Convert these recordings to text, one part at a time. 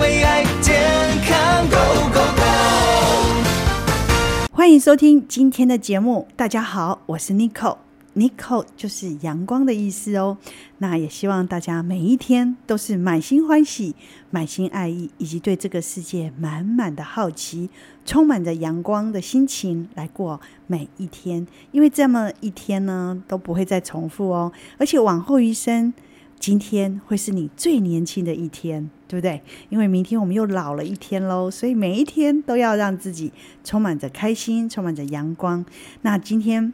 为爱健康 Go Go Go！欢迎收听今天的节目。大家好，我是 Nico。Nico 就是阳光的意思哦。那也希望大家每一天都是满心欢喜、满心爱意，以及对这个世界满满的好奇，充满着阳光的心情来过每一天。因为这么一天呢，都不会再重复哦。而且往后余生，今天会是你最年轻的一天，对不对？因为明天我们又老了一天喽，所以每一天都要让自己充满着开心，充满着阳光。那今天。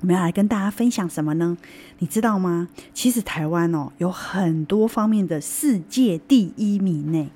我们要来跟大家分享什么呢？你知道吗？其实台湾哦，有很多方面的世界第一名呢。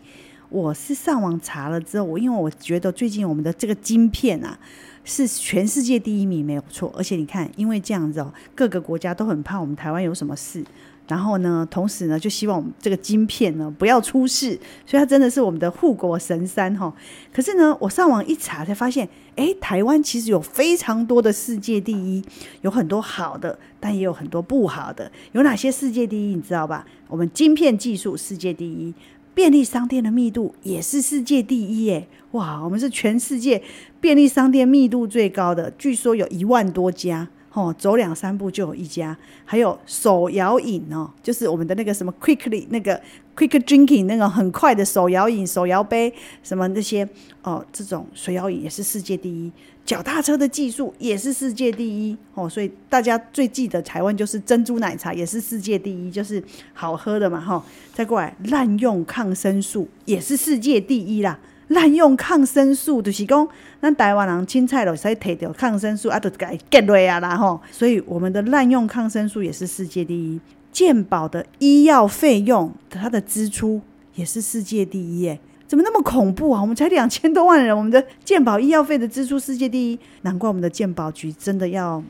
我是上网查了之后，我因为我觉得最近我们的这个晶片啊，是全世界第一名没有错。而且你看，因为这样子哦，各个国家都很怕我们台湾有什么事。然后呢，同时呢，就希望我们这个晶片呢不要出事，所以它真的是我们的护国神山哈。可是呢，我上网一查才发现，哎，台湾其实有非常多的世界第一，有很多好的，但也有很多不好的。有哪些世界第一？你知道吧？我们晶片技术世界第一，便利商店的密度也是世界第一耶！哇，我们是全世界便利商店密度最高的，据说有一万多家。哦，走两三步就有一家，还有手摇饮哦，就是我们的那个什么 quickly 那个 quick drinking 那个很快的手摇饮、手摇杯什么那些哦，这种水摇饮也是世界第一。脚踏车的技术也是世界第一哦，所以大家最记得台湾就是珍珠奶茶也是世界第一，就是好喝的嘛哈、哦。再过来滥用抗生素也是世界第一啦。滥用抗生素就是讲，咱台湾人青菜都使摕到抗生素啊，都给结落啊啦吼。所以我们的滥用抗生素也是世界第一。健保的医药费用，它的支出也是世界第一耶。怎么那么恐怖啊？我们才两千多万人，我们的健保医药费的支出世界第一，难怪我们的健保局真的要。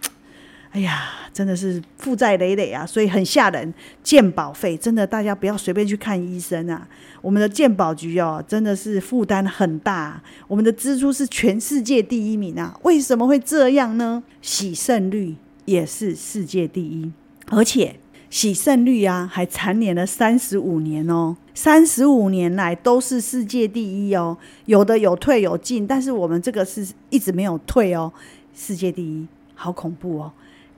哎呀，真的是负债累累啊，所以很吓人。健保费真的，大家不要随便去看医生啊。我们的健保局哦，真的是负担很大。我们的支出是全世界第一名啊，为什么会这样呢？洗肾率也是世界第一，而且洗肾率啊还蝉联了三十五年哦，三十五年来都是世界第一哦。有的有退有进，但是我们这个是一直没有退哦，世界第一，好恐怖哦。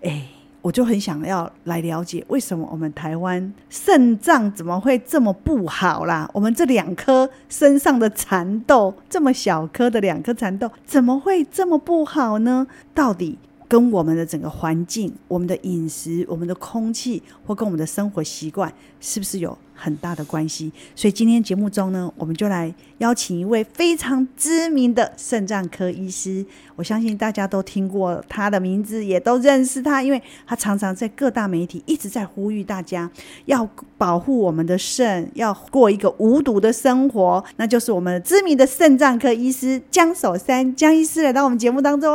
哎，我就很想要来了解，为什么我们台湾肾脏怎么会这么不好啦？我们这两颗身上的蚕豆，这么小颗的两颗蚕豆，怎么会这么不好呢？到底跟我们的整个环境、我们的饮食、我们的空气，或跟我们的生活习惯，是不是有很大的关系？所以今天节目中呢，我们就来邀请一位非常知名的肾脏科医师。我相信大家都听过他的名字，也都认识他，因为他常常在各大媒体一直在呼吁大家要保护我们的肾，要过一个无毒的生活。那就是我们知名的肾脏科医师江守山江医师来到我们节目当中。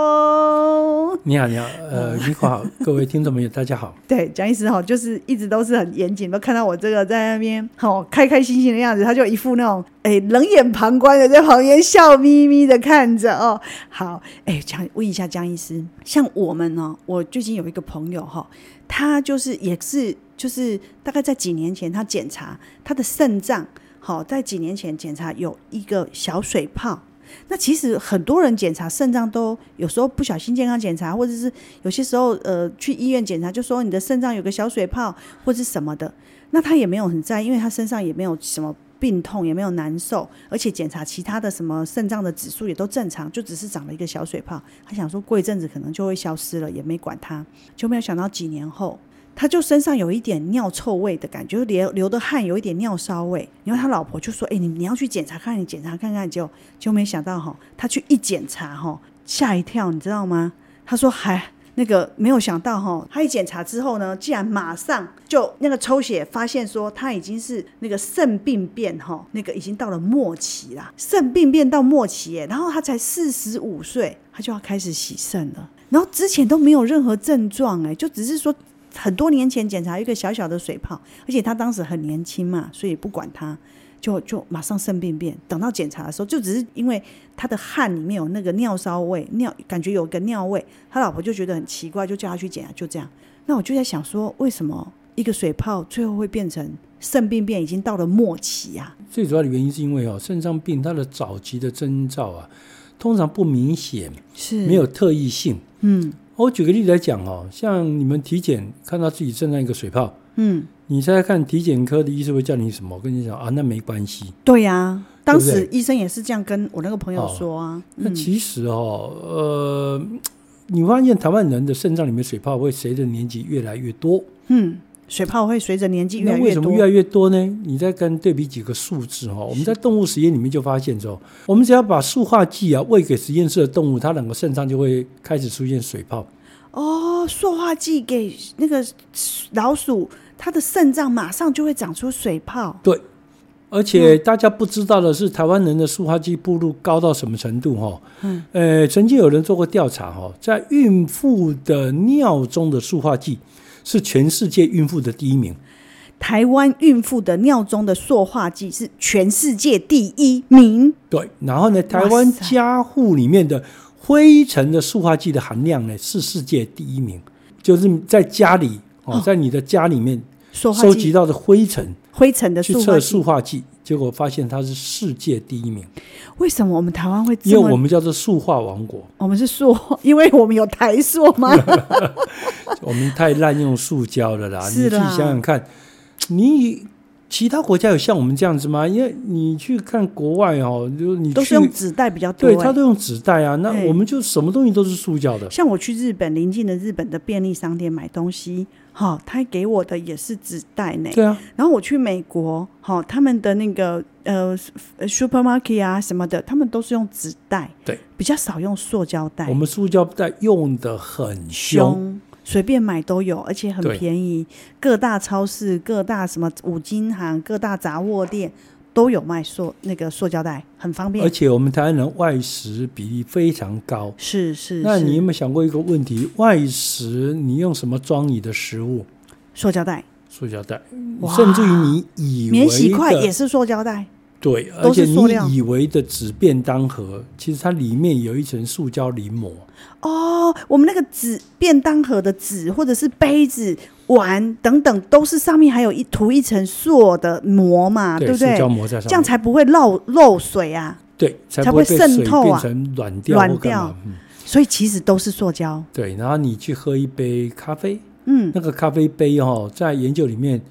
你好，你好，呃，你好，各位听众朋友，大家好。对，江医师好，就是一直都是很严谨，都看到我这个在那边好开开心心的样子，他就一副那种。哎，冷眼旁观的在旁边笑眯眯的看着哦。好，哎，想问一下江医师，像我们呢，我最近有一个朋友哈，他就是也是就是大概在几年前，他检查他的肾脏，好，在几年前检查有一个小水泡。那其实很多人检查肾脏都有时候不小心健康检查，或者是有些时候呃去医院检查，就说你的肾脏有个小水泡或者是什么的，那他也没有很在意，因为他身上也没有什么。病痛也没有难受，而且检查其他的什么肾脏的指数也都正常，就只是长了一个小水泡。他想说过一阵子可能就会消失了，也没管他，就没有想到几年后，他就身上有一点尿臭味的感觉，流流的汗有一点尿骚味。然后他老婆就说：“哎、你你要去检查看，你检查看看。”就就没想到哈，他去一检查哈，吓一跳，你知道吗？他说还。那个没有想到哈，他一检查之后呢，竟然马上就那个抽血发现说他已经是那个肾病变哈，那个已经到了末期啦，肾病变到末期耶，然后他才四十五岁，他就要开始洗肾了，然后之前都没有任何症状哎，就只是说很多年前检查一个小小的水泡，而且他当时很年轻嘛，所以不管他。就就马上肾病变，等到检查的时候，就只是因为他的汗里面有那个尿骚味，尿感觉有个尿味，他老婆就觉得很奇怪，就叫他去检查，就这样。那我就在想说，为什么一个水泡最后会变成肾病变已经到了末期啊？最主要的原因是因为哦，肾脏病它的早期的征兆啊，通常不明显，是没有特异性。嗯，我举个例子来讲哦，像你们体检看到自己身上一个水泡，嗯，你猜猜看体检科的医生会叫你什么？我跟你讲啊，那没关系。对呀、啊，当时医生也是这样跟我那个朋友说啊。哦、那其实哦，呃。你发现台湾人的肾脏里面水泡会随着年纪越来越多。嗯，水泡会随着年纪越来越多。那为什么越来越多呢？你再跟对比几个数字哈，我们在动物实验里面就发现说，我们只要把塑化剂啊喂给实验室的动物，它两个肾脏就会开始出现水泡。哦，塑化剂给那个老鼠，它的肾脏马上就会长出水泡。对。而且大家不知道的是，台湾人的塑化剂暴露高到什么程度？哈，嗯，呃，曾经有人做过调查，哈，在孕妇的尿中的塑化剂是全世界孕妇的第一名。台湾孕妇的尿中的塑化剂是全世界第一名。对，然后呢，台湾家户里面的灰尘的塑化剂的含量呢是世界第一名，就是在家里哦，在你的家里面收集到的灰尘。灰尘的去测塑化剂，结果发现它是世界第一名。为什么我们台湾会？因为我们叫做塑化王国。我们是塑，因为我们有台塑吗？我们太滥用塑胶了啦！啦。你自己想想看，你其他国家有像我们这样子吗？因为你去看国外哦，就你都是用纸袋比较多，欸，对，他都用纸袋啊。那我们就什么东西都是塑胶的。像我去日本邻近的日本的便利商店买东西。好，他给我的也是纸袋呢。对啊，然后我去美国，好，他们的那个呃 supermarket 啊什么的，他们都是用纸袋，对，比较少用塑胶袋。我们塑胶袋用的很凶，随便买都有，而且很便宜。各大超市、各大什么五金行、各大杂货店。都有卖塑那个塑胶袋，很方便。而且我们台湾人外食比例非常高。是是。那你有没有想过一个问题？外食你用什么装你的食物？塑胶袋。塑胶袋。甚至于你以为免洗筷也是塑胶袋。对，而且你以为的纸便当盒，其实它里面有一层塑胶淋膜。哦，我们那个纸便当盒的纸，或者是杯子。碗等等都是上面还有一涂一层塑的膜嘛，对，对不对？塑胶膜在上面，这样才不会漏漏水啊。对，才不会渗透啊，变成软掉，软掉。嗯，所以其实都是塑胶。对，然后你去喝一杯咖啡，嗯，那个咖啡杯哦，在研究里面，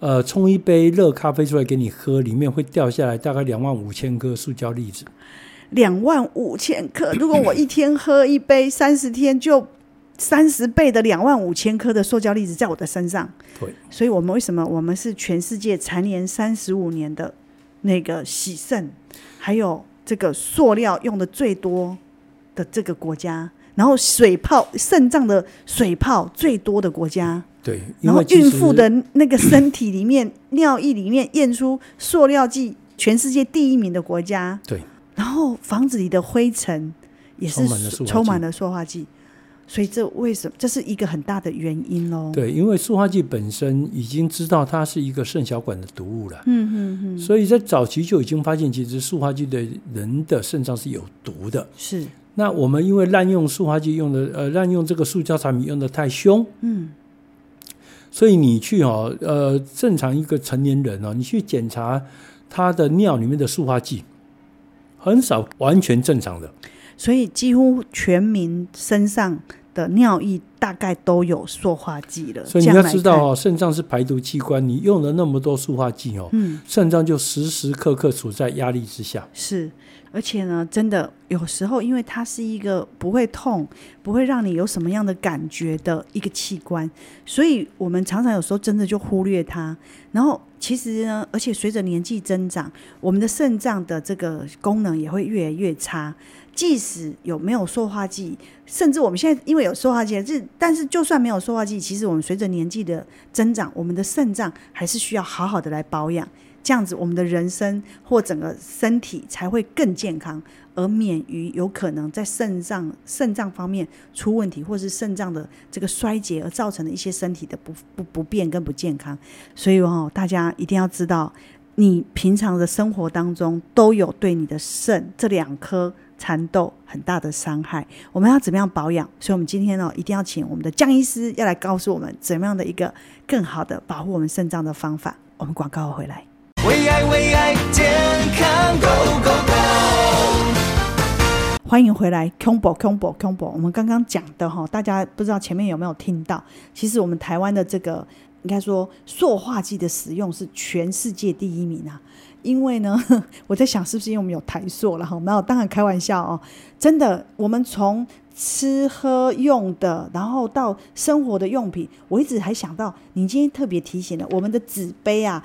呃，冲一杯热咖啡出来给你喝，里面会掉下来大概两万五千颗塑胶粒子。两万五千颗，如果我一天喝一杯，三十天就。三十倍的两万五千颗的塑胶粒子在我的身上，对，所以我们为什么我们是全世界蝉联三十五年的那个喜盛，还有这个塑料用的最多的这个国家，然后水泡肾脏的水泡最多的国家，对，然后孕妇的那个身体里面尿液里面验出塑料剂全世界第一名的国家，对，然后房子里的灰尘也是充满了塑化剂。所以这为什么？这是一个很大的原因哦。对，因为塑化剂本身已经知道它是一个肾小管的毒物了。嗯嗯嗯。所以在早期就已经发现，其实塑化剂对人的肾脏是有毒的。是。那我们因为滥用塑化剂用的，呃，滥用这个塑胶产品用的太凶。嗯。所以你去哦，呃，正常一个成年人哦，你去检查他的尿里面的塑化剂，很少完全正常的。所以几乎全民身上。的尿液大概都有塑化剂了，所以你要知道哦，肾脏是排毒器官，你用了那么多塑化剂哦，嗯，肾脏就时时刻刻处在压力之下。是，而且呢，真的有时候，因为它是一个不会痛、不会让你有什么样的感觉的一个器官，所以我们常常有时候真的就忽略它。然后其实呢，而且随着年纪增长，我们的肾脏的这个功能也会越来越差。即使有没有塑化剂，甚至我们现在因为有塑化剂，这但是就算没有塑化剂，其实我们随着年纪的增长，我们的肾脏还是需要好好的来保养，这样子我们的人生或整个身体才会更健康，而免于有可能在肾脏肾脏方面出问题，或是肾脏的这个衰竭而造成的一些身体的不不不便跟不健康。所以哦，大家一定要知道，你平常的生活当中都有对你的肾这两颗。蚕豆很大的伤害，我们要怎么样保养？所以，我们今天呢，一定要请我们的江医师要来告诉我们怎么样的一个更好的保护我们肾脏的方法。我们广告回来。为爱为爱健康 Go Go Go！欢迎回来，Combo Combo Combo。我们刚刚讲的哈，大家不知道前面有没有听到？其实我们台湾的这个应该说塑化剂的使用是全世界第一名啊。因为呢，我在想是不是因为我们有台塑了哈？没有，当然开玩笑哦。真的，我们从吃喝用的，然后到生活的用品，我一直还想到，你今天特别提醒了我们的纸杯啊、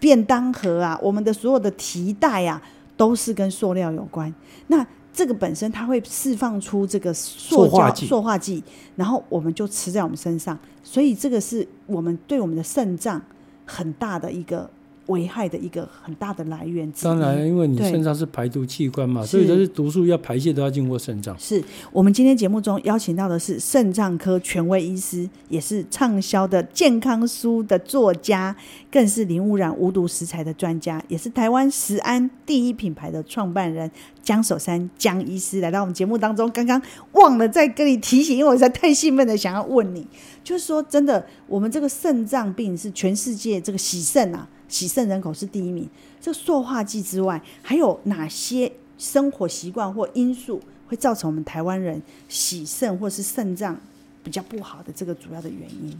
便当盒啊、我们的所有的提袋啊，都是跟塑料有关。那这个本身它会释放出这个塑化剂，塑化剂，然后我们就吃在我们身上，所以这个是我们对我们的肾脏很大的一个。危害的一个很大的来源。当然，因为你肾脏是排毒器官嘛，所以这是毒素要排泄都要经过肾脏。是我们今天节目中邀请到的是肾脏科权威医师，也是畅销的健康书的作家，更是零污染无毒食材的专家，也是台湾食安第一品牌的创办人江守山江医师来到我们节目当中。刚刚忘了再跟你提醒，因为我实在太兴奋的想要问你，就是说真的，我们这个肾脏病是全世界这个洗肾啊。洗肾人口是第一名。这塑化剂之外，还有哪些生活习惯或因素会造成我们台湾人洗肾或是肾脏比较不好的这个主要的原因？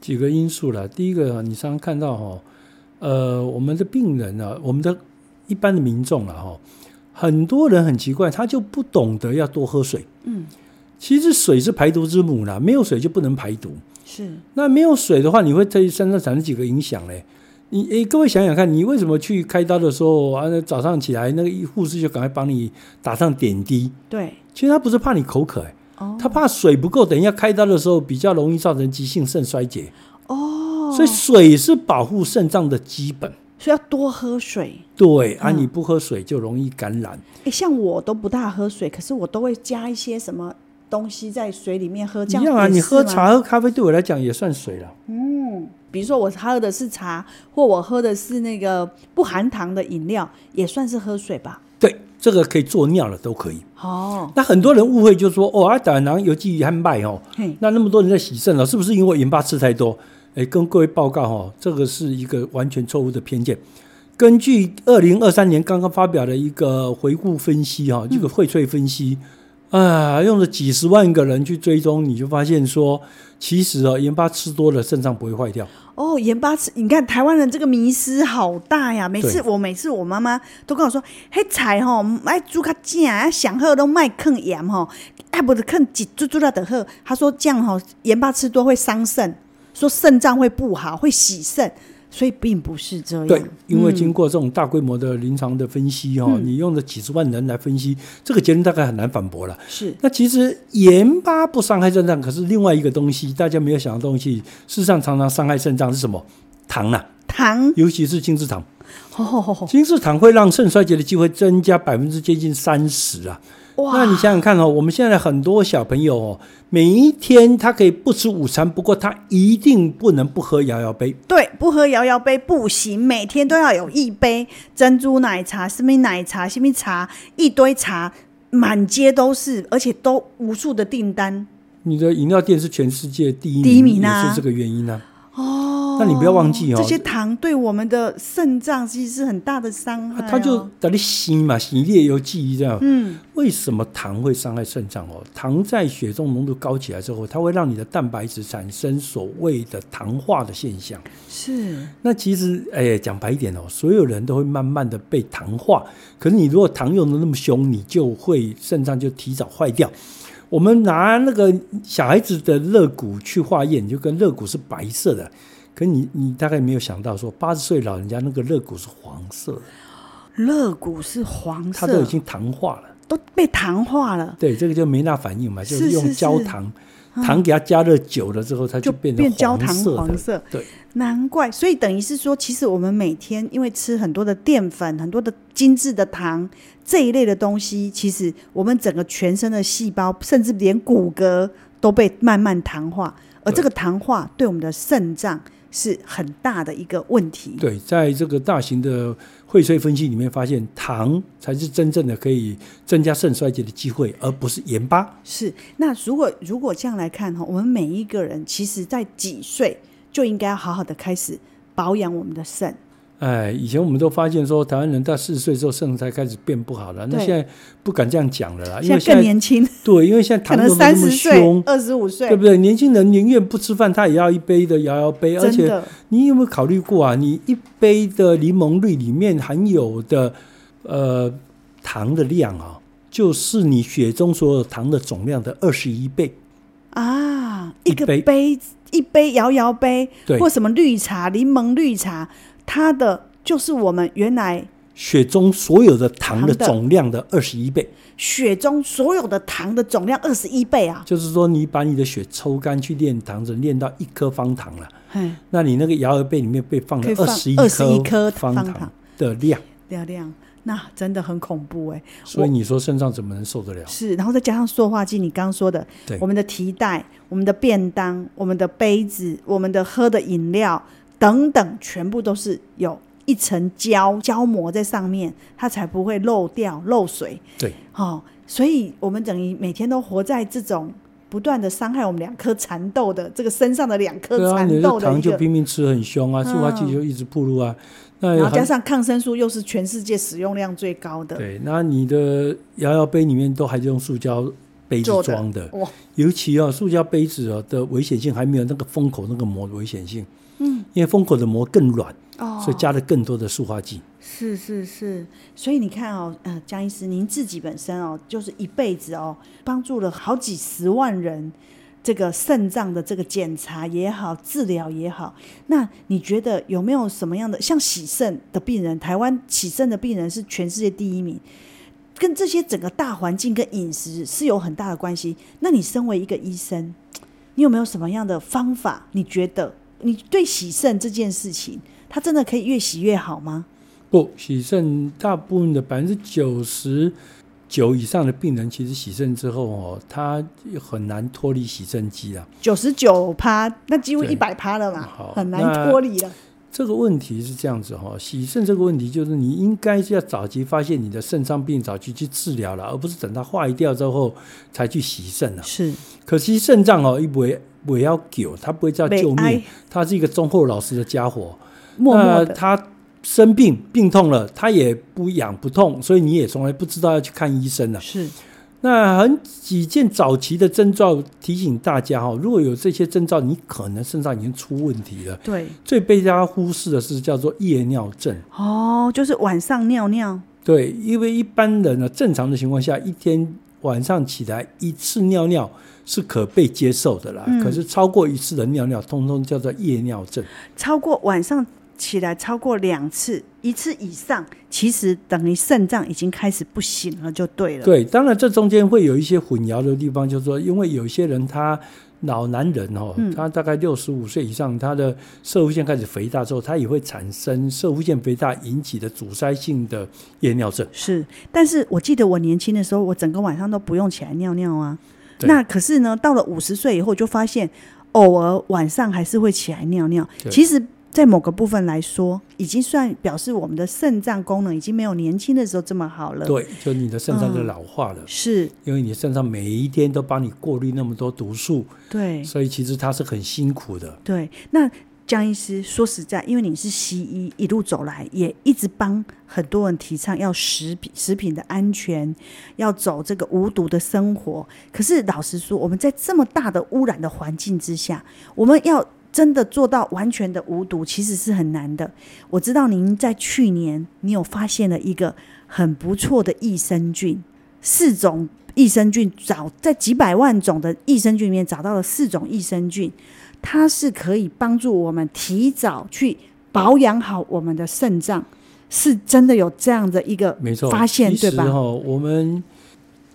几个因素了。第一个，你常常看到哈，呃，我们的病人啊，我们的一般的民众了哈，很多人很奇怪，他就不懂得要多喝水。嗯，其实水是排毒之母啦，没有水就不能排毒。是。那没有水的话，你会对身上产生几个影响嘞？你诶，各位想想看，你为什么去开刀的时候啊？早上起来，那个护士就赶快帮你打上点滴。对，其实他不是怕你口渴，哦，他怕水不够，等一下开刀的时候比较容易造成急性肾衰竭。哦，所以水是保护肾脏的基本，所以要多喝水。对，啊，你不喝水就容易感染。诶，像我都不大喝水，可是我都会加一些什么东西在水里面喝。这样啊，你喝茶喝咖啡对我来讲也算水了。嗯。比如说我喝的是茶，或我喝的是那个不含糖的饮料，也算是喝水吧？对，这个可以做尿了，都可以。哦，那很多人误会就是说，哦，啊，胆囊有机和麦哦，那那么多人在洗肾了，是不是因为盐巴吃太多？哎，跟各位报告哈，这个是一个完全错误的偏见。根据二零二三年刚刚发表的一个回顾分析哈，这个荟萃分析。嗯啊，用了几十万个人去追踪，你就发现说，其实哦，盐巴吃多了，肾脏不会坏掉。哦，盐巴吃，你看台湾人这个迷思好大呀！每次我每次我妈妈都跟我说，黑菜吼爱煮较正，啊上好都卖坑盐吼，哎不是坑几煮煮了的好。他说这样吼，盐巴吃多会伤肾，说肾脏会不好，会洗肾。所以并不是这样。对，因为经过这种大规模的临床的分析哈、嗯，你用了几十万人来分析，这个结论大概很难反驳了。是。那其实盐巴不伤害肾脏，可是另外一个东西，大家没有想到东西，事实上常常伤害肾脏是什么？糖啊，糖，尤其是精制糖。哦。精制糖会让肾衰竭的机会增加百分之接近三十啊。哇！那你想想看哦，我们现在很多小朋友哦，每一天他可以不吃午餐，不过他一定不能不喝摇摇杯。对，不喝摇摇杯不行，每天都要有一杯珍珠奶茶、什么奶茶、什么茶，一堆茶，满街都是，而且都无数的订单。你的饮料店是全世界第一名，第一名啊，也是这个原因呢、啊。那你不要忘记哦，这些糖对我们的肾脏其实是很大的伤害、哦。它就在你洗嘛，洗裂有记忆这样。嗯，为什么糖会伤害肾脏哦？糖在血中浓度高起来之后，它会让你的蛋白质产生所谓的糖化的现象。是。那其实，哎，讲白一点哦，所有人都会慢慢的被糖化。可是你如果糖用的那么凶，你就会肾脏就提早坏掉。我们拿那个小孩子的肋骨去化验，就跟肋骨是白色的。可你你大概没有想到说，八十岁老人家那个肋骨是黄色的，肋骨是黄色，它都已经糖化了，都被糖化了。对，这个就没那反应嘛，就是用焦糖，糖给它加热久了之后，它就变成焦糖黄色。对，难怪。所以等于是说，其实我们每天因为吃很多的淀粉、很多的精致的糖这一类的东西，其实我们整个全身的细胞，甚至连骨骼都被慢慢糖化，而这个糖化对我们的肾脏。是很大的一个问题。对，在这个大型的荟萃分析里面，发现糖才是真正的可以增加肾衰竭的机会，而不是盐巴。是。那如果如果这样来看哈，我们每一个人其实在几岁就应该要好好的开始保养我们的肾。哎，以前我们都发现说，台湾人到四十岁之后肾才开始变不好了。那现在不敢这样讲了啦，因为现在更年轻。对，因为现在糖都那么凶，二十五岁，对不对？年轻人宁愿不吃饭，他也要一杯的摇摇杯。而且，你有没有考虑过啊？你一杯的柠檬绿里面含有的呃糖的量啊，就是你血中所有糖的总量的二十一倍啊！一个杯，一杯摇摇杯，或什么绿茶、柠檬绿茶。它的就是我们原来血中所有的糖的总量的二十一倍，血中所有的糖的总量二十一倍啊！就是说，你把你的血抽干去炼糖，只炼到一颗方糖了。那你那个摇儿杯里面被放了二十一颗方糖的量，量量，那真的很恐怖哎！所以你说肾脏怎么能受得了？是，然后再加上塑化剂，你刚刚说的，对，我们的提袋、我们的便当、我们的杯子、我们的喝的饮料。等等，全部都是有一层胶胶膜在上面，它才不会漏掉漏水。对，哦，所以我们等于每天都活在这种不断的伤害我们两颗蚕豆的这个身上的两颗蚕豆的、啊、糖就拼命吃很凶啊，塑化剂就一直暴露啊，那然后加上抗生素又是全世界使用量最高的。对，那你的摇摇杯里面都还是用塑胶杯子装的，哇，尤其啊，塑胶杯子啊的危险性还没有那个封口那个膜的危险性。嗯，因为封口的膜更软，哦，所以加了更多的塑化剂。是是是，所以你看哦，呃，江医师，您自己本身哦，就是一辈子哦，帮助了好几十万人，这个肾脏的这个检查也好，治疗也好。那你觉得有没有什么样的像洗肾的病人？台湾洗肾的病人是全世界第一名，跟这些整个大环境跟饮食是有很大的关系。那你身为一个医生，你有没有什么样的方法？你觉得？你对洗肾这件事情，它真的可以越洗越好吗？不，洗肾大部分的百分之九十九以上的病人，其实洗肾之后哦，他很难脱离洗肾机啊。九十九趴，那几乎一百趴了嘛，很难脱离了。这个问题是这样子哈，洗肾这个问题就是你应该是要早期发现你的肾脏病，早期去治疗了，而不是等它坏掉之后才去洗肾了。是，可惜肾脏哦，一不会。不要救，他不会叫救命，他是一个忠厚老实的家伙。默默那他生病病痛了，他也不痒不痛，所以你也从来不知道要去看医生了。是，那很几件早期的征兆提醒大家哈，如果有这些征兆，你可能身上已经出问题了。对，最被大家忽视的是叫做夜尿症。哦，就是晚上尿尿。对，因为一般人呢，正常的情况下，一天晚上起来一次尿尿。是可被接受的啦，嗯、可是超过一次的尿尿，通通叫做夜尿症。超过晚上起来超过两次，一次以上，其实等于肾脏已经开始不行了，就对了。对，当然这中间会有一些混淆的地方，就是说，因为有些人他老男人哦，嗯、他大概六十五岁以上，他的摄护腺开始肥大之后，他也会产生摄护腺肥大引起的阻塞性的夜尿症。是，但是我记得我年轻的时候，我整个晚上都不用起来尿尿啊。那可是呢，到了五十岁以后，就发现偶尔晚上还是会起来尿尿。其实，在某个部分来说，已经算表示我们的肾脏功能已经没有年轻的时候这么好了。对，就你的肾脏就老化了。嗯、是，因为你肾脏每一天都帮你过滤那么多毒素。对，所以其实它是很辛苦的。对，那。江医师说实在，因为你是西医，一路走来也一直帮很多人提倡要食品食品的安全，要走这个无毒的生活。可是老实说，我们在这么大的污染的环境之下，我们要真的做到完全的无毒，其实是很难的。我知道您在去年，你有发现了一个很不错的益生菌，四种益生菌找在几百万种的益生菌里面找到了四种益生菌。它是可以帮助我们提早去保养好我们的肾脏，是真的有这样的一个发现，对吧？我们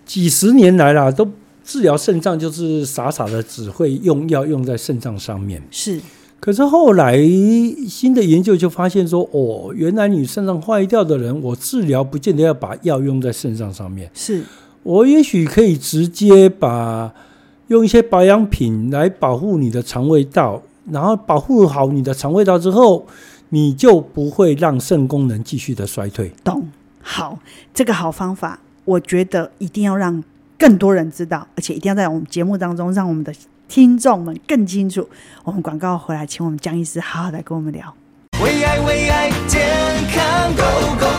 几十年来啦，都治疗肾脏就是傻傻的只会用药用在肾脏上面。是，可是后来新的研究就发现说，哦，原来你肾脏坏掉的人，我治疗不见得要把药用在肾脏上面。是，我也许可以直接把。用一些保养品来保护你的肠胃道，然后保护好你的肠胃道之后，你就不会让肾功能继续的衰退。懂？好，这个好方法，我觉得一定要让更多人知道，而且一定要在我们节目当中让我们的听众们更清楚。我们广告回来，请我们江医师好好来跟我们聊。为爱为爱健康 Go Go Go！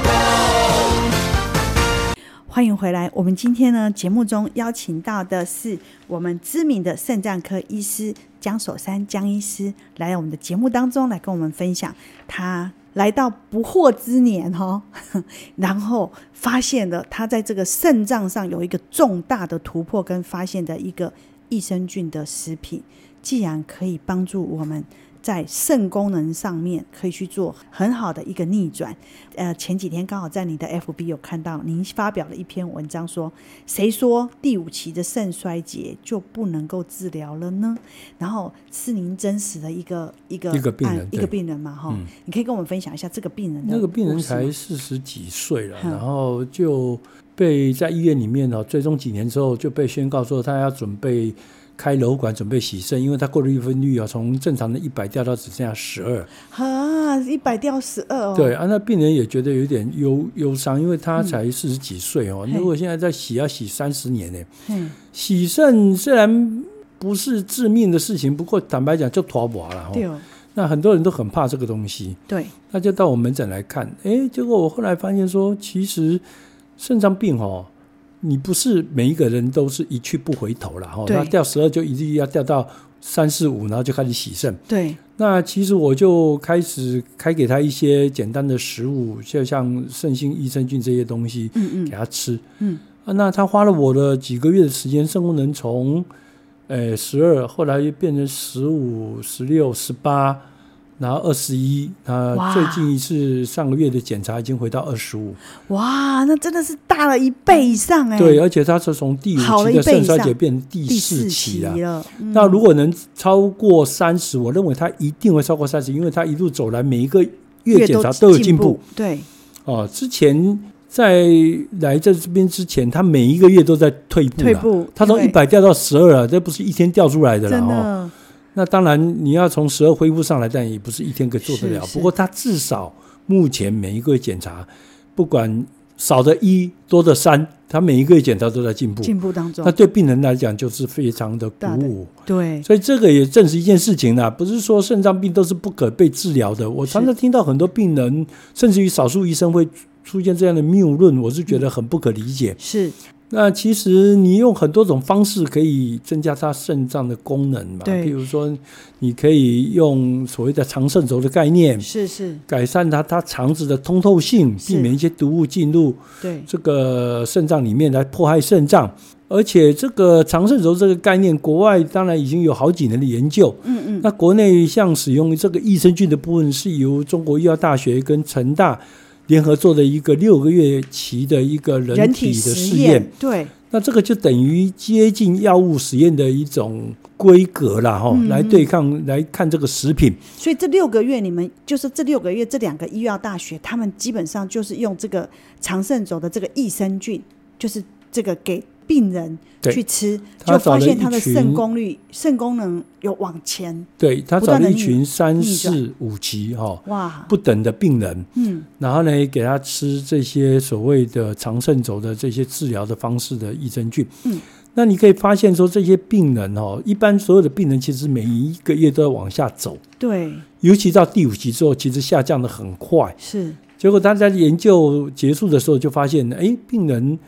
欢迎回来。我们今天呢，节目中邀请到的是我们知名的肾脏科医师江守山江医师，来我们的节目当中来跟我们分享他来到不惑之年哈，然后发现了他在这个肾脏上有一个重大的突破跟发现的一个益生菌的食品，既然可以帮助我们。在肾功能上面可以去做很好的一个逆转。呃，前几天刚好在你的 FB 有看到您发表了一篇文章说，说谁说第五期的肾衰竭就不能够治疗了呢？然后是您真实的一个一个一个病人，一个病人嘛，哈、嗯，你可以跟我们分享一下这个病人。那个病人才四十几岁了，然后就被在医院里面呢，追踪几年之后就被宣告说他要准备。开瘘管准备洗肾，因为他过滤分率啊，从正常的一百掉到只剩下十二。啊，一百掉十二哦。对啊，那病人也觉得有点忧忧伤，因为他才四十几岁哦。嗯、如果现在再洗，要洗三十年呢。嗯。洗肾虽然不是致命的事情，不过坦白讲就脱不了。对哦。那很多人都很怕这个东西。对。那就到我门诊来看，哎，结果我后来发现说，其实肾脏病哦。你不是每一个人都是一去不回头了哈，那掉十二就一定要掉到三四五，然后就开始洗肾。对，那其实我就开始开给他一些简单的食物，就像肾性益生菌这些东西，嗯嗯，给他吃。嗯，啊，那他花了我的几个月的时间，肾功能从呃十二，后来又变成十五、十六、十八。然后二十一，他最近一次上个月的检查已经回到二十五。哇，那真的是大了一倍以上哎！对，而且他是从第五期的肾衰竭变成第四期了。期了嗯、那如果能超过三十，我认为他一定会超过三十，因为他一路走来每一个月检查都有进步。步对，哦，之前在来这边之前，他每一个月都在退步。退步，他从一百掉到十二了，这不是一天掉出来的了。真的。那当然，你要从十二恢复上来，但也不是一天可以做得了。不过他至少目前每一个月检查，不管少的一多的三，他每一个月检查都在进步，进步当中。那对病人来讲就是非常的鼓舞。对，所以这个也证实一件事情啦，不是说肾脏病都是不可被治疗的。我常常听到很多病人，甚至于少数医生会出现这样的谬论，我是觉得很不可理解。是。那其实你用很多种方式可以增加它肾脏的功能嘛？对，比如说你可以用所谓的长肾轴的概念，是是，改善它它肠子的通透性，避免一些毒物进入对这个肾脏里面来迫害肾脏。而且这个长肾轴这个概念，国外当然已经有好几年的研究。嗯嗯。那国内像使用这个益生菌的部分，是由中国医药大学跟成大。联合做的一个六个月期的一个人体的实验，对，那这个就等于接近药物实验的一种规格了哈，来对抗来看这个食品。所以这六个月，你们就是这六个月，这两个医药大学，他们基本上就是用这个长盛轴的这个益生菌，就是这个给。病人去吃，就发现他的肾功率、肾功能有往前。对，他找了一群三四五级哈，哇，不等的病人，嗯，然后呢，给他吃这些所谓的长肾轴的这些治疗的方式的益生菌，嗯，那你可以发现说，这些病人哦，一般所有的病人其实每一个月都要往下走，对，尤其到第五级之后，其实下降的很快，是。结果他在研究结束的时候就发现，哎，病人。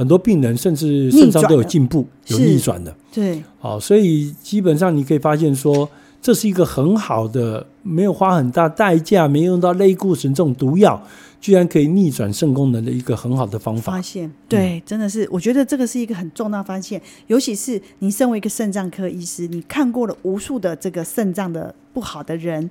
很多病人甚至肾脏都有进步，有逆转的。对，好，所以基本上你可以发现说，这是一个很好的，没有花很大代价，没用到类固醇这种毒药，居然可以逆转肾功能的一个很好的方法。发现，对，嗯、真的是，我觉得这个是一个很重大发现。尤其是你身为一个肾脏科医师，你看过了无数的这个肾脏的不好的人，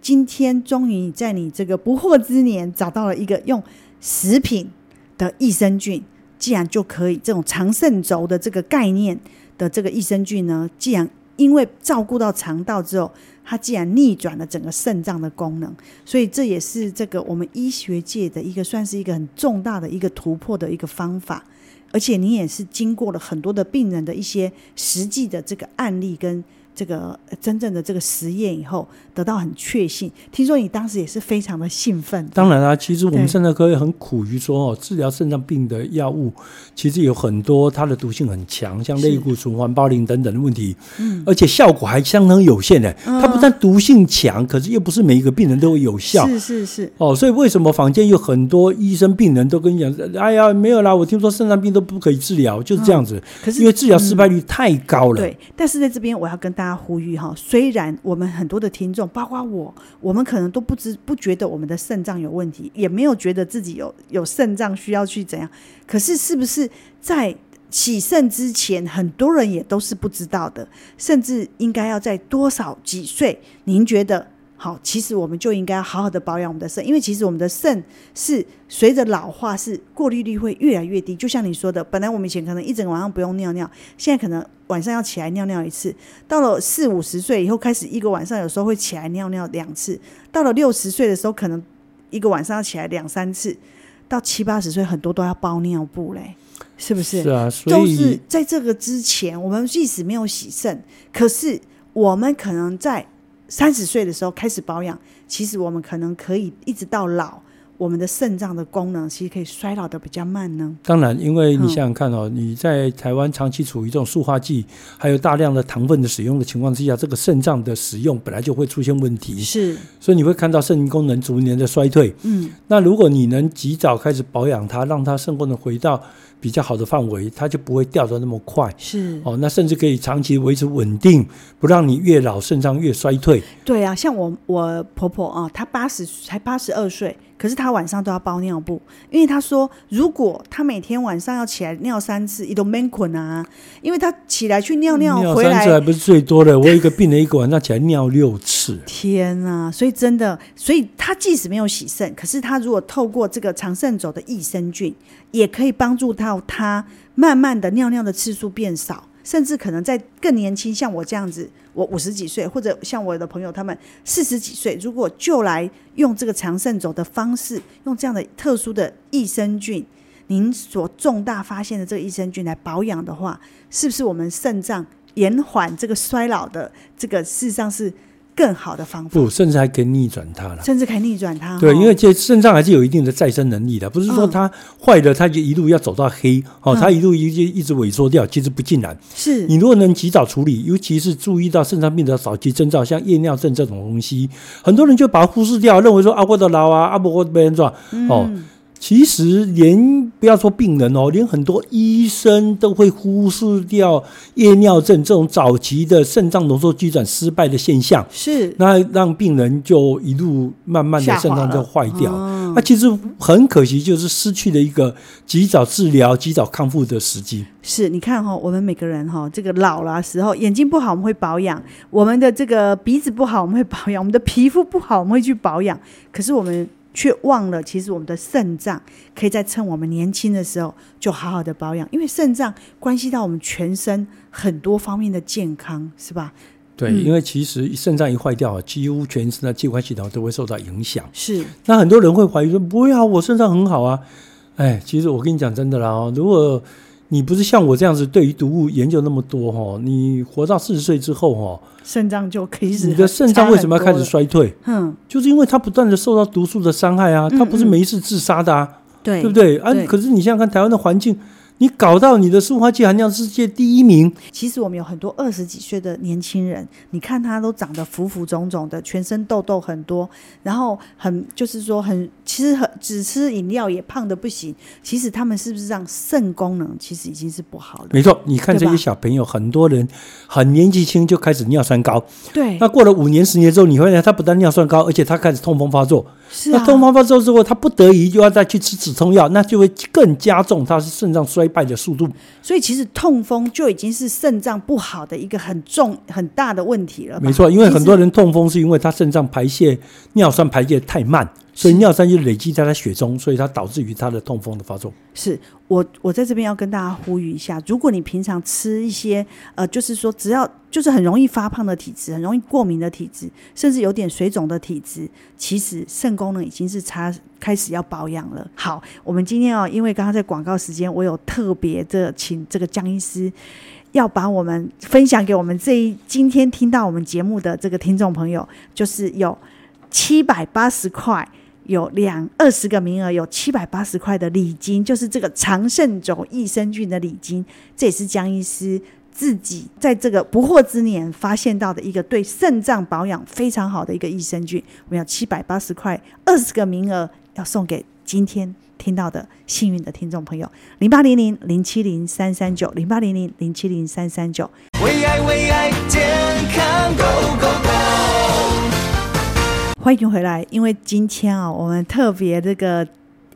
今天终于在你这个不惑之年找到了一个用食品的益生菌。既然就可以这种长肾轴的这个概念的这个益生菌呢，既然因为照顾到肠道之后，它既然逆转了整个肾脏的功能，所以这也是这个我们医学界的一个算是一个很重大的一个突破的一个方法。而且你也是经过了很多的病人的一些实际的这个案例跟这个真正的这个实验以后，得到很确信。听说你当时也是非常的兴奋。当然啦、啊，其实我们肾脏科也很苦于说哦，治疗肾脏病的药物其实有很多它的毒性很强，像类固醇、环孢林等等的问题，嗯，而且效果还相当有限的。它不但毒性强，可是又不是每一个病人都会有效。是是是。哦，所以为什么坊间有很多医生、病人都跟你讲，哎呀，没有啦，我听说肾脏病都不可以治疗，就是这样子。可是因为治疗失败率太高了。对，但是在这边我要跟大家他呼吁哈，虽然我们很多的听众，包括我，我们可能都不知不觉得我们的肾脏有问题，也没有觉得自己有有肾脏需要去怎样。可是是不是在起肾之前，很多人也都是不知道的，甚至应该要在多少几岁？您觉得？好，其实我们就应该好好的保养我们的肾，因为其实我们的肾是随着老化，是过滤率会越来越低。就像你说的，本来我们以前可能一整个晚上不用尿尿，现在可能晚上要起来尿尿一次。到了四五十岁以后，开始一个晚上有时候会起来尿尿两次。到了六十岁的时候，可能一个晚上要起来两三次。到七八十岁，很多都要包尿布嘞，是不是？是啊，所以都是在这个之前，我们即使没有洗肾，可是我们可能在。三十岁的时候开始保养，其实我们可能可以一直到老，我们的肾脏的功能其实可以衰老的比较慢呢。当然，因为你想想看哦，嗯、你在台湾长期处于这种塑化剂，还有大量的糖分的使用的情况之下，这个肾脏的使用本来就会出现问题。是，所以你会看到肾功能逐年的衰退。嗯，那如果你能及早开始保养它，让它肾功能回到。比较好的范围，它就不会掉的那么快。是哦，那甚至可以长期维持稳定，不让你越老肾脏越衰退。对啊，像我我婆婆啊，她八十才八十二岁。可是他晚上都要包尿布，因为他说，如果他每天晚上要起来尿三次，一都闷困啊，因为他起来去尿尿回来，尿三次还不是最多的。我有一个病人一个晚上起来尿六次，天啊！所以真的，所以他即使没有洗肾，可是他如果透过这个长肾轴的益生菌，也可以帮助到他慢慢的尿尿的次数变少。甚至可能在更年轻，像我这样子，我五十几岁，或者像我的朋友他们四十几岁，如果就来用这个长肾走的方式，用这样的特殊的益生菌，您所重大发现的这个益生菌来保养的话，是不是我们肾脏延缓这个衰老的这个事实上是？更好的方法，不，甚至还可以逆转它了，甚至可以逆转它。对，因为这肾脏还是有一定的再生能力的，不是说它坏了，它就一路要走到黑，哦，它一路一直一直萎缩掉，其实不尽然。是你如果能及早处理，尤其是注意到肾脏病的早期征兆，像夜尿症这种东西，很多人就把它忽视掉，认为说啊，我的老啊，啊不我被人撞哦。其实连不要说病人哦，连很多医生都会忽视掉夜尿症这种早期的肾脏浓缩机转失败的现象。是，那让病人就一路慢慢的肾脏就坏掉。那其实很可惜，就是失去了一个及早治疗、及早康复的时机。是，你看哈，我们每个人哈，这个老了时候，眼睛不好我们会保养，我们的这个鼻子不好我们会保养，我们的皮肤不好我们会去保养。可是我们。却忘了，其实我们的肾脏可以在趁我们年轻的时候就好好的保养，因为肾脏关系到我们全身很多方面的健康，是吧？对，嗯、因为其实肾脏一坏掉，几乎全身的器官系统都会受到影响。是，那很多人会怀疑说：“不会啊，我肾脏很好啊。”哎，其实我跟你讲真的啦，哦，如果你不是像我这样子，对于毒物研究那么多哈，你活到四十岁之后哈，肾脏就可以死。你的肾脏为什么要开始衰退？嗯，就是因为它不断的受到毒素的伤害啊，它不是没事自杀的啊，对、不对？啊，对可是你想想看台湾的环境。你搞到你的塑化剂含量世界第一名。其实我们有很多二十几岁的年轻人，你看他都长得浮浮肿肿的，全身痘痘很多，然后很就是说很，其实很只吃饮料也胖的不行。其实他们是不是让肾功能其实已经是不好了？没错，你看这些小朋友，很多人很年纪轻就开始尿酸高。对。那过了五年十年之后，你会发现他不但尿酸高，而且他开始痛风发作。是啊。那痛风发作之后，他不得已就要再去吃止痛药，那就会更加重他是肾脏衰。败的速度，所以其实痛风就已经是肾脏不好的一个很重很大的问题了。没错，因为很多人痛风是因为他肾脏排泄尿酸排泄太慢。所以尿酸就累积在他血中，所以它导致于他的痛风的发作。是我我在这边要跟大家呼吁一下，如果你平常吃一些呃，就是说只要就是很容易发胖的体质，很容易过敏的体质，甚至有点水肿的体质，其实肾功能已经是差开始要保养了。好，我们今天哦，因为刚刚在广告时间，我有特别的请这个江医师。要把我们分享给我们这一今天听到我们节目的这个听众朋友，就是有七百八十块，有两二十个名额，有七百八十块的礼金，就是这个长肾轴益生菌的礼金，这也是江医师自己在这个不惑之年发现到的一个对肾脏保养非常好的一个益生菌。我们要七百八十块，二十个名额要送给今天。听到的幸运的听众朋友，零八零零零七零三三九，零八零零零七零三三九。为爱为爱健康欢迎回来，因为今天啊，我们特别这个。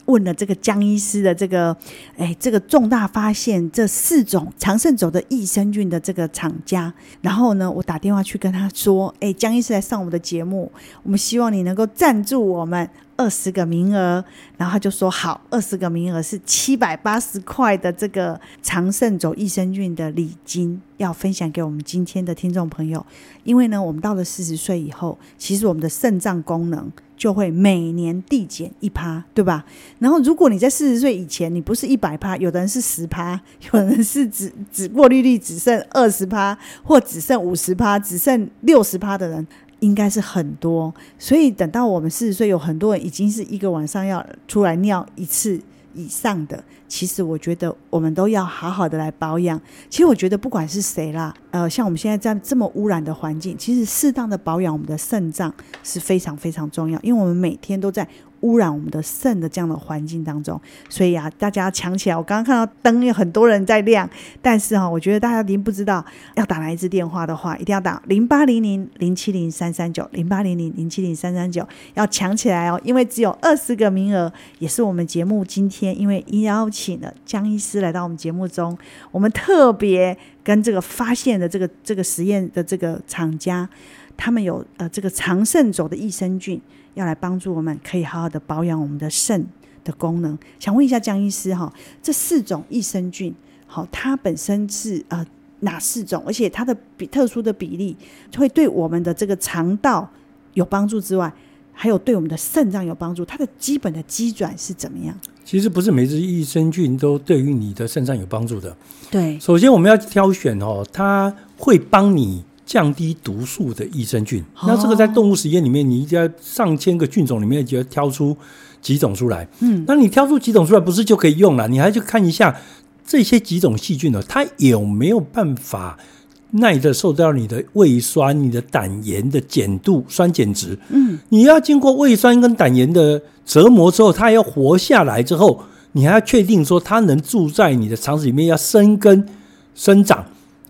问了这个江医师的这个，哎，这个重大发现，这四种长盛走的益生菌的这个厂家，然后呢，我打电话去跟他说，哎，江医师来上我们的节目，我们希望你能够赞助我们二十个名额，然后他就说好，二十个名额是七百八十块的这个长盛走益生菌的礼金，要分享给我们今天的听众朋友，因为呢，我们到了四十岁以后，其实我们的肾脏功能。就会每年递减一趴，对吧？然后如果你在四十岁以前，你不是一百趴，有的人是十趴，有人是只只过滤率只剩二十趴，或只剩五十趴，只剩六十趴的人，应该是很多。所以等到我们四十岁，有很多人已经是一个晚上要出来尿一次以上的。其实我觉得我们都要好好的来保养。其实我觉得不管是谁啦，呃，像我们现在在这么污染的环境，其实适当的保养我们的肾脏是非常非常重要，因为我们每天都在。污染我们的肾的这样的环境当中，所以啊，大家抢起来！我刚刚看到灯有很多人在亮，但是哈、啊，我觉得大家一定不知道要打哪一支电话的话，一定要打零八零零零七零三三九零八零零零七零三三九，要抢起来哦！因为只有二十个名额，也是我们节目今天因为邀请了江医师来到我们节目中，我们特别跟这个发现的这个这个实验的这个厂家，他们有呃这个长肾轴的益生菌。要来帮助我们，可以好好的保养我们的肾的功能。想问一下江医师哈，这四种益生菌，好，它本身是呃哪四种？而且它的比特殊的比例会对我们的这个肠道有帮助之外，还有对我们的肾脏有帮助。它的基本的基转是怎么样？其实不是每只益生菌都对于你的肾脏有帮助的。对，首先我们要挑选哦，它会帮你。降低毒素的益生菌，那这个在动物实验里面，你一定要上千个菌种里面就要挑出几种出来。嗯，那你挑出几种出来，不是就可以用了？你还去看一下这些几种细菌呢，它有没有办法耐得受到你的胃酸、你的胆盐的碱度、酸碱值？嗯，你要经过胃酸跟胆盐的折磨之后，它要活下来之后，你还要确定说它能住在你的肠子里面，要生根、生长、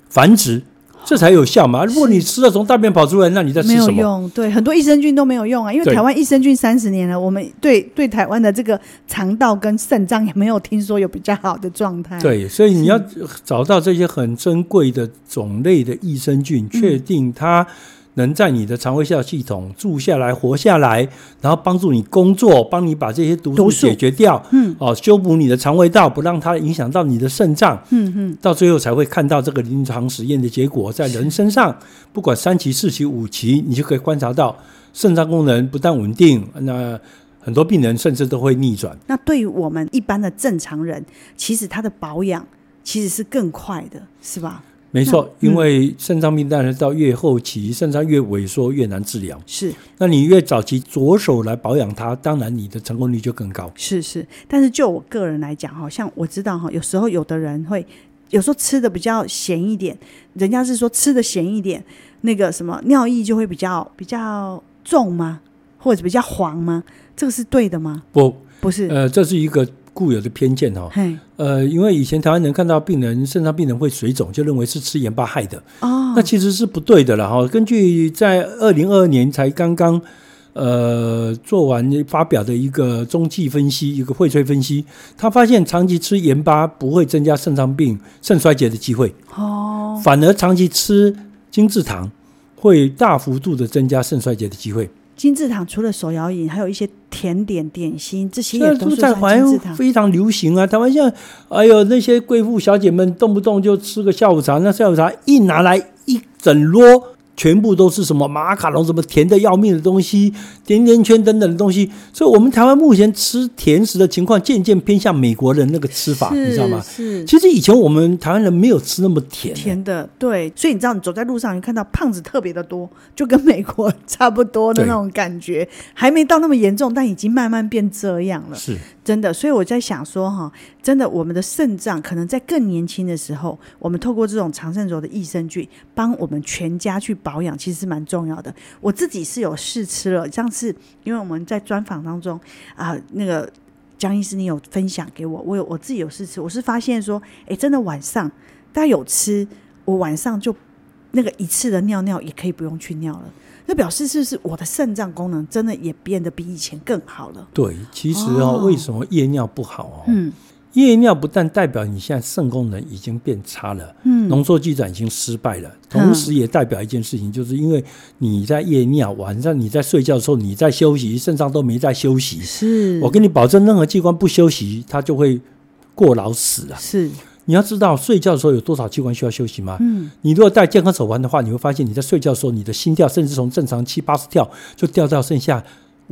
繁殖。这才有效嘛！如果你吃了从大便跑出来，那你在吃什么？没有用。对，很多益生菌都没有用啊，因为台湾益生菌三十年了，我们对对台湾的这个肠道跟肾脏也没有听说有比较好的状态。对，所以你要找到这些很珍贵的种类的益生菌，确定它。能在你的肠胃道系统住下来、活下来，然后帮助你工作，帮你把这些毒素解决掉，嗯，哦，修补你的肠胃道，不让它影响到你的肾脏，嗯嗯，到最后才会看到这个临床实验的结果，在人身上，不管三期、四期、五期，你就可以观察到肾脏功能不但稳定，那很多病人甚至都会逆转。那对于我们一般的正常人，其实他的保养其实是更快的，是吧？没错，因为肾脏病当然到越后期，肾脏越萎缩越难治疗。是，那你越早期着手来保养它，当然你的成功率就更高。是是，但是就我个人来讲，哈，像我知道哈，有时候有的人会，有时候吃的比较咸一点，人家是说吃的咸一点，那个什么尿液就会比较比较重吗？或者比较黄吗？这个是对的吗？不，不是。呃，这是一个。固有的偏见哈，呃，因为以前台湾人看到病人肾脏病人会水肿，就认为是吃盐巴害的，哦，那其实是不对的了哈。根据在二零二二年才刚刚呃做完发表的一个中继分析，一个荟萃分析，他发现长期吃盐巴不会增加肾脏病、肾衰竭的机会，哦，反而长期吃精制糖会大幅度的增加肾衰竭的机会。精制糖除了手摇饮，还有一些甜点、点心，这些也都是在台湾非常流行啊。台湾现在，哎呦，那些贵妇小姐们动不动就吃个下午茶，那下午茶一拿来一整箩全部都是什么马卡龙，什么甜的要命的东西，甜甜圈等等的东西。所以，我们台湾目前吃甜食的情况渐渐偏向美国人那个吃法，你知道吗？是。其实以前我们台湾人没有吃那么甜。甜的，对。所以你知道，你走在路上，你看到胖子特别的多，就跟美国差不多的那种感觉，还没到那么严重，但已经慢慢变这样了。是。真的，所以我在想说，哈，真的，我们的肾脏可能在更年轻的时候，我们透过这种长肾轴的益生菌，帮我们全家去保养，其实是蛮重要的。我自己是有试吃了，上次因为我们在专访当中啊、呃，那个江医师你有分享给我，我有我自己有试吃，我是发现说，哎，真的晚上大家有吃，我晚上就那个一次的尿尿也可以不用去尿了。那表示是不是我的肾脏功能真的也变得比以前更好了？对，其实哦，哦为什么夜尿不好哦？嗯，夜尿不但代表你现在肾功能已经变差了，嗯，浓缩机转已经失败了，同时也代表一件事情，就是因为你在夜尿，晚上你在睡觉的时候你在休息，肾脏都没在休息。是，我跟你保证，任何器官不休息，它就会过劳死啊。是。你要知道睡觉的时候有多少器官需要休息吗？嗯，你如果戴健康手环的话，你会发现你在睡觉的时候，你的心跳甚至从正常七八十跳就掉到剩下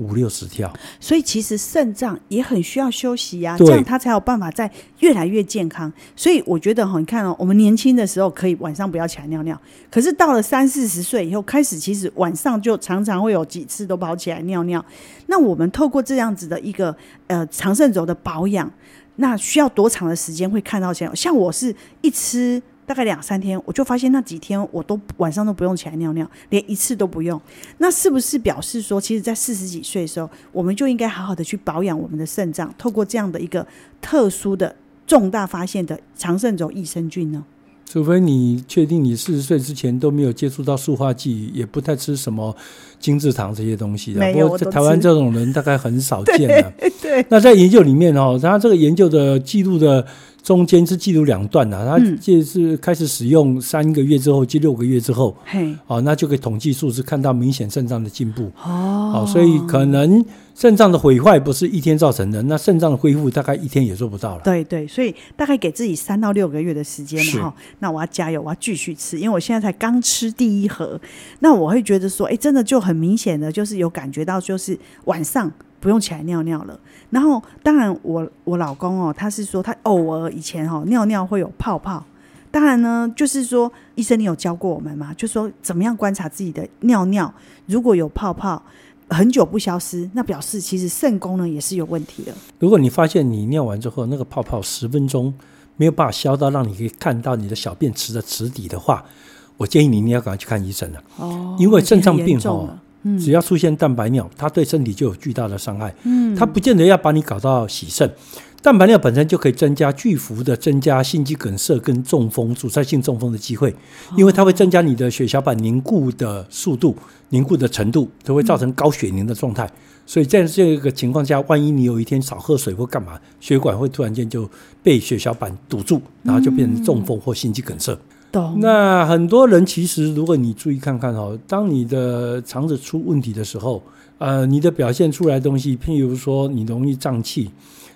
五六十跳。所以其实肾脏也很需要休息呀、啊，这样它才有办法在越来越健康。所以我觉得哈，你看哦，我们年轻的时候可以晚上不要起来尿尿，可是到了三四十岁以后，开始其实晚上就常常会有几次都跑起来尿尿。那我们透过这样子的一个呃长肾轴的保养。那需要多长的时间会看到效？像我是一吃大概两三天，我就发现那几天我都晚上都不用起来尿尿，连一次都不用。那是不是表示说，其实，在四十几岁的时候，我们就应该好好的去保养我们的肾脏，透过这样的一个特殊的重大发现的长肾轴益生菌呢？除非你确定你四十岁之前都没有接触到塑化剂，也不太吃什么精制糖这些东西的。不过在台湾这种人大概很少见了。对。那在研究里面哦，他这个研究的记录的。中间是记录两段呐，他就是开始使用三个月之后，即六个月之后，嘿，哦，那就可以统计数字，看到明显肾脏的进步。哦，所以可能肾脏的毁坏不是一天造成的，那肾脏的恢复大概一天也做不到了。对对，所以大概给自己三到六个月的时间嘛，哈。那我要加油，我要继续吃，因为我现在才刚吃第一盒，那我会觉得说，哎，真的就很明显的，就是有感觉到，就是晚上。不用起来尿尿了，然后当然我我老公哦，他是说他偶尔以前哦尿尿会有泡泡，当然呢就是说医生你有教过我们吗？就说怎么样观察自己的尿尿，如果有泡泡很久不消失，那表示其实肾功能也是有问题的。如果你发现你尿完之后那个泡泡十分钟没有办法消到让你可以看到你的小便池的池底的话，我建议你你要赶快去看医生了哦，因为肾脏病哦。嗯、只要出现蛋白尿，它对身体就有巨大的伤害。嗯，它不见得要把你搞到洗肾。蛋白尿本身就可以增加巨幅的增加心肌梗塞跟中风、阻塞性中风的机会，因为它会增加你的血小板凝固的速度、凝固的程度，都会造成高血凝的状态。所以在这个情况下，万一你有一天少喝水或干嘛，血管会突然间就被血小板堵住，然后就变成中风或心肌梗塞。那很多人其实，如果你注意看看哦，当你的肠子出问题的时候，呃，你的表现出来的东西，譬如说你容易胀气，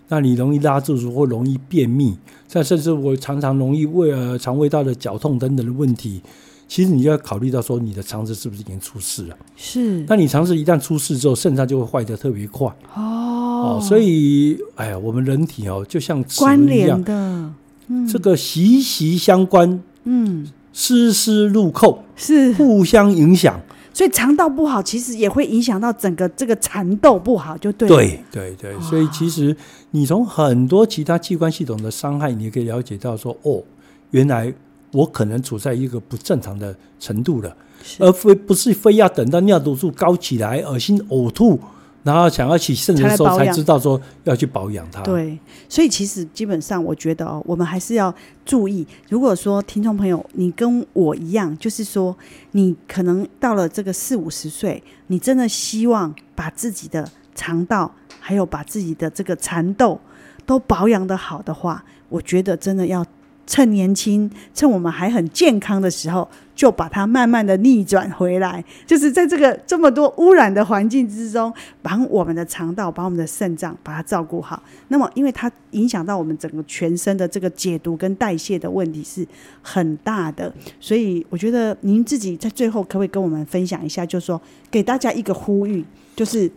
那你容易拉肚子或容易便秘，再甚至我常常容易胃呃肠胃道的绞痛等等的问题，其实你就要考虑到说你的肠子是不是已经出事了？是。那你肠子一旦出事之后，肾脏就会坏得特别快哦，哦。所以，哎呀，我们人体哦，就像关联的，嗯，这个息息相关。嗯，丝丝入扣，是。互相影响，所以肠道不好，其实也会影响到整个这个蚕豆不好，就对。对对对，所以其实你从很多其他器官系统的伤害，你也可以了解到说，哦，原来我可能处在一个不正常的程度了，而非不是非要等到尿毒素高起来、恶心呕吐。然后想要起肾的时候，才知道说要去保养它。对，所以其实基本上，我觉得哦，我们还是要注意。如果说听众朋友，你跟我一样，就是说你可能到了这个四五十岁，你真的希望把自己的肠道，还有把自己的这个蚕豆都保养得好的话，我觉得真的要趁年轻，趁我们还很健康的时候，就把它慢慢的逆转回来。就是在这个这么多污染的环境之中，把我们的肠道、把我们的肾脏把它照顾好。那么，因为它影响到我们整个全身的这个解毒跟代谢的问题是很大的，所以我觉得您自己在最后可不可以跟我们分享一下，就是说给大家一个呼吁，就是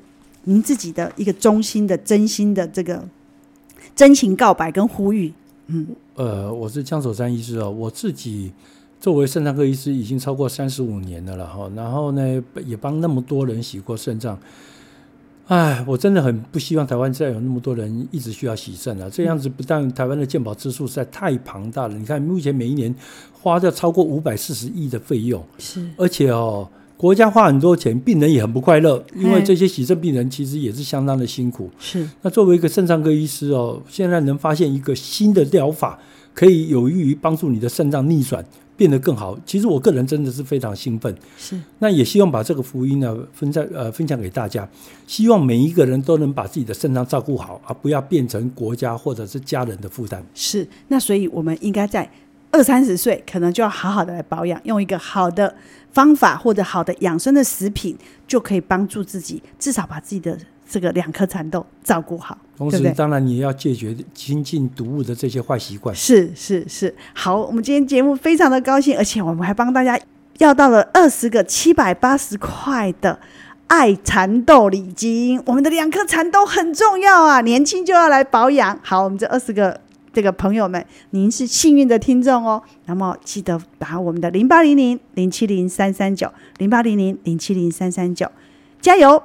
您自己的一个衷心的、真心的这个真情告白跟呼吁。嗯，呃，我是江守山医师哦，我自己作为肾脏科医师已经超过三十五年的了哈，然后呢，也帮那么多人洗过肾脏，哎，我真的很不希望台湾再有那么多人一直需要洗肾了，这样子不但台湾的健保支出实在太庞大了，你看目前每一年花掉超过五百四十亿的费用，是，而且哦。国家花很多钱，病人也很不快乐，因为这些洗肾病人其实也是相当的辛苦。是，那作为一个肾脏科医师哦，现在能发现一个新的疗法，可以有益于帮助你的肾脏逆转变得更好。其实我个人真的是非常兴奋。是，那也希望把这个福音呢分在呃分享给大家，希望每一个人都能把自己的肾脏照顾好，而不要变成国家或者是家人的负担。是，那所以我们应该在二三十岁可能就要好好的来保养，用一个好的。方法或者好的养生的食品，就可以帮助自己，至少把自己的这个两颗蚕豆照顾好。同时，当然你也要解决亲近毒物的这些坏习惯。是是是，好，我们今天节目非常的高兴，而且我们还帮大家要到了二十个七百八十块的爱蚕豆礼金。我们的两颗蚕豆很重要啊，年轻就要来保养。好，我们这二十个。这个朋友们，您是幸运的听众哦。那么记得打我们的零八零零零七零三三九零八零零零七零三三九，加油！